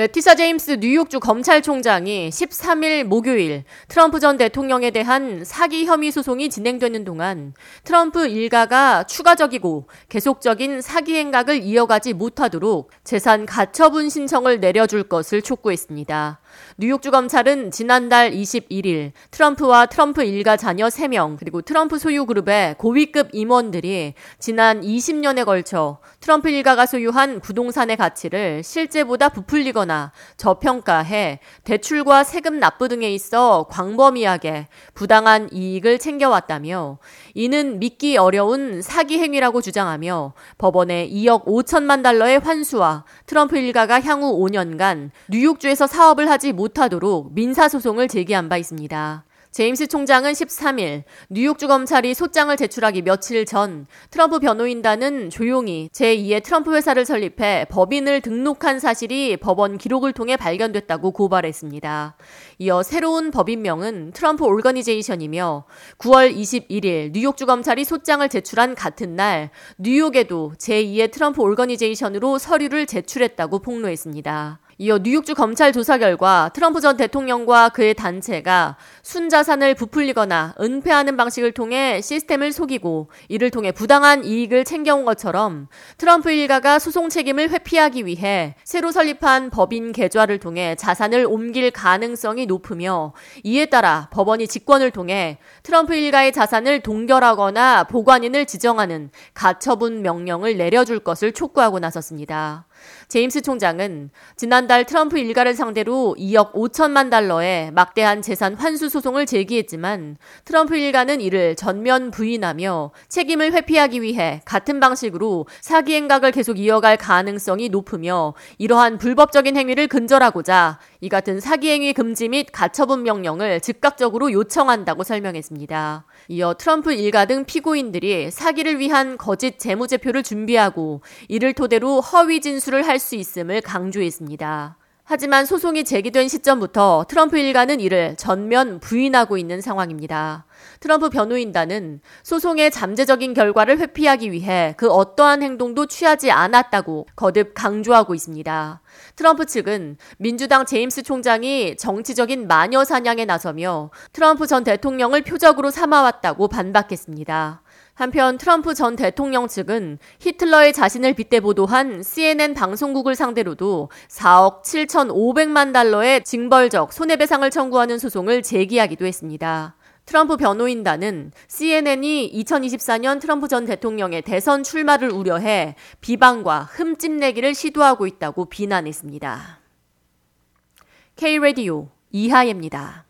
레티사 제임스 뉴욕주 검찰총장이 13일 목요일 트럼프 전 대통령에 대한 사기 혐의 소송이 진행되는 동안 트럼프 일가가 추가적이고 계속적인 사기 행각을 이어가지 못하도록 재산 가처분 신청을 내려줄 것을 촉구했습니다. 뉴욕주 검찰은 지난달 21일 트럼프와 트럼프 일가 자녀 3명 그리고 트럼프 소유 그룹의 고위급 임원들이 지난 20년에 걸쳐 트럼프 일가가 소유한 부동산의 가치를 실제보다 부풀리거나 저평가해 대출과 세금 납부 등에 있어 광범위하게 부당한 이익을 챙겨왔다며 이는 믿기 어려운 사기 행위라고 주장하며 법원에 2억 5천만 달러의 환수와 트럼프 일가가 향후 5년간 뉴욕주에서 사업을 하지 못하도록 민사소송을 제기한 바 있습니다. 제임스 총장은 13일 뉴욕주 검찰이 소장을 제출하기 며칠 전 트럼프 변호인단은 조용히 제2의 트럼프 회사를 설립해 법인을 등록한 사실이 법원 기록을 통해 발견됐다고 고발했습니다. 이어 새로운 법인명은 트럼프 올거니제이션이며 9월 21일 뉴욕주 검찰이 소장을 제출한 같은 날 뉴욕에도 제2의 트럼프 올거니제이션으로 서류를 제출했다고 폭로했습니다. 이어 뉴욕주 검찰 조사 결과 트럼프 전 대통령과 그의 단체가 순 자산을 부풀리거나 은폐하는 방식을 통해 시스템을 속이고 이를 통해 부당한 이익을 챙겨온 것처럼 트럼프 일가가 소송 책임을 회피하기 위해 새로 설립한 법인 계좌를 통해 자산을 옮길 가능성이 높으며 이에 따라 법원이 직권을 통해 트럼프 일가의 자산을 동결하거나 보관인을 지정하는 가처분 명령을 내려줄 것을 촉구하고 나섰습니다. 제임스 총장은 지난달 트럼프 일가를 상대로 2억 5천만 달러의 막대한 재산 환수 소송을 제기했지만 트럼프 일가는 이를 전면 부인하며 책임을 회피하기 위해 같은 방식으로 사기 행각을 계속 이어갈 가능성이 높으며 이러한 불법적인 행위를 근절하고자 이 같은 사기 행위 금지 및 가처분 명령을 즉각적으로 요청한다고 설명했습니다. 이어 트럼프 일가 등 피고인들이 사기를 위한 거짓 재무제표를 준비하고 이를 토대로 허위 진술을 할 수 있음을 강조했습니다. 하지만 소송이 제기된 시점부터 트럼프 일가는 이를 전면 부인하고 있는 상황입니다. 트럼프 변호인단은 소송의 잠재적인 결과를 회피하기 위해 그 어떠한 행동도 취하지 않았다고 거듭 강조하고 있습니다. 트럼프 측은 민주당 제임스 총장이 정치적인 마녀 사냥에 나서며 트럼프 전 대통령을 표적으로 삼아왔다고 반박했습니다. 한편 트럼프 전 대통령 측은 히틀러의 자신을 빗대 보도한 CNN 방송국을 상대로도 4억 7,500만 달러의 징벌적 손해배상을 청구하는 소송을 제기하기도 했습니다. 트럼프 변호인단은 CNN이 2024년 트럼프 전 대통령의 대선 출마를 우려해 비방과 흠집내기를 시도하고 있다고 비난했습니다. K-Radio 이하예입니다.